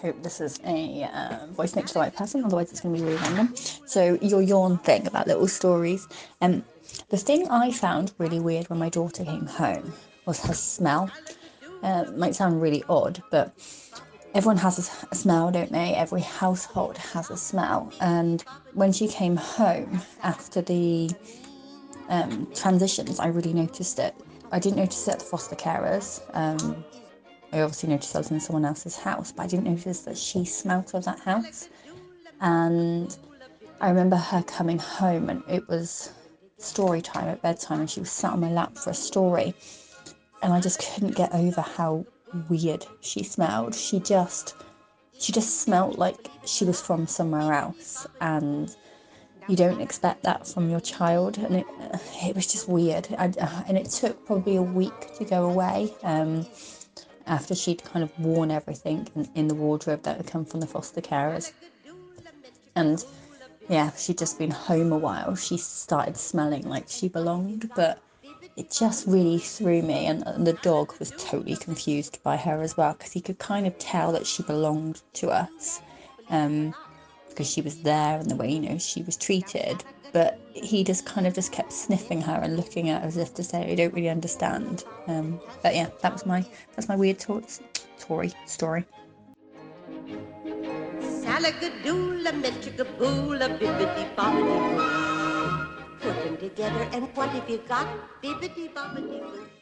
hope this is a uh, voice note to the right person, otherwise it's going to be really random. So your yawn thing about little stories. Um, the thing I found really weird when my daughter came home was her smell. Uh, might sound really odd, but everyone has a, a smell, don't they? Every household has a smell. And when she came home after the um, transitions, I really noticed it. I didn't notice it at the foster carers. Um, I obviously noticed I was in someone else's house, but I didn't notice that she smelt of that house. And I remember her coming home, and it was story time at bedtime, and she was sat on my lap for a story. And I just couldn't get over how weird she smelled. She just she just smelled like she was from somewhere else and you don't expect that from your child and it, it was just weird I, and it took probably a week to go away um, after she'd kind of worn everything in, in the wardrobe that had come from the foster carers. And yeah she'd just been home a while she started smelling like she belonged but it just really threw me. And, and the dog was totally confused by her as well because he could kind of tell that she belonged to us. Um, because she was there and the way you know she was treated but he just kind of just kept sniffing her and looking at her as if to say i don't really understand um, but yeah that was my that's my weird to- story story. Put them together and what have you got? Bibbidi bobbidi.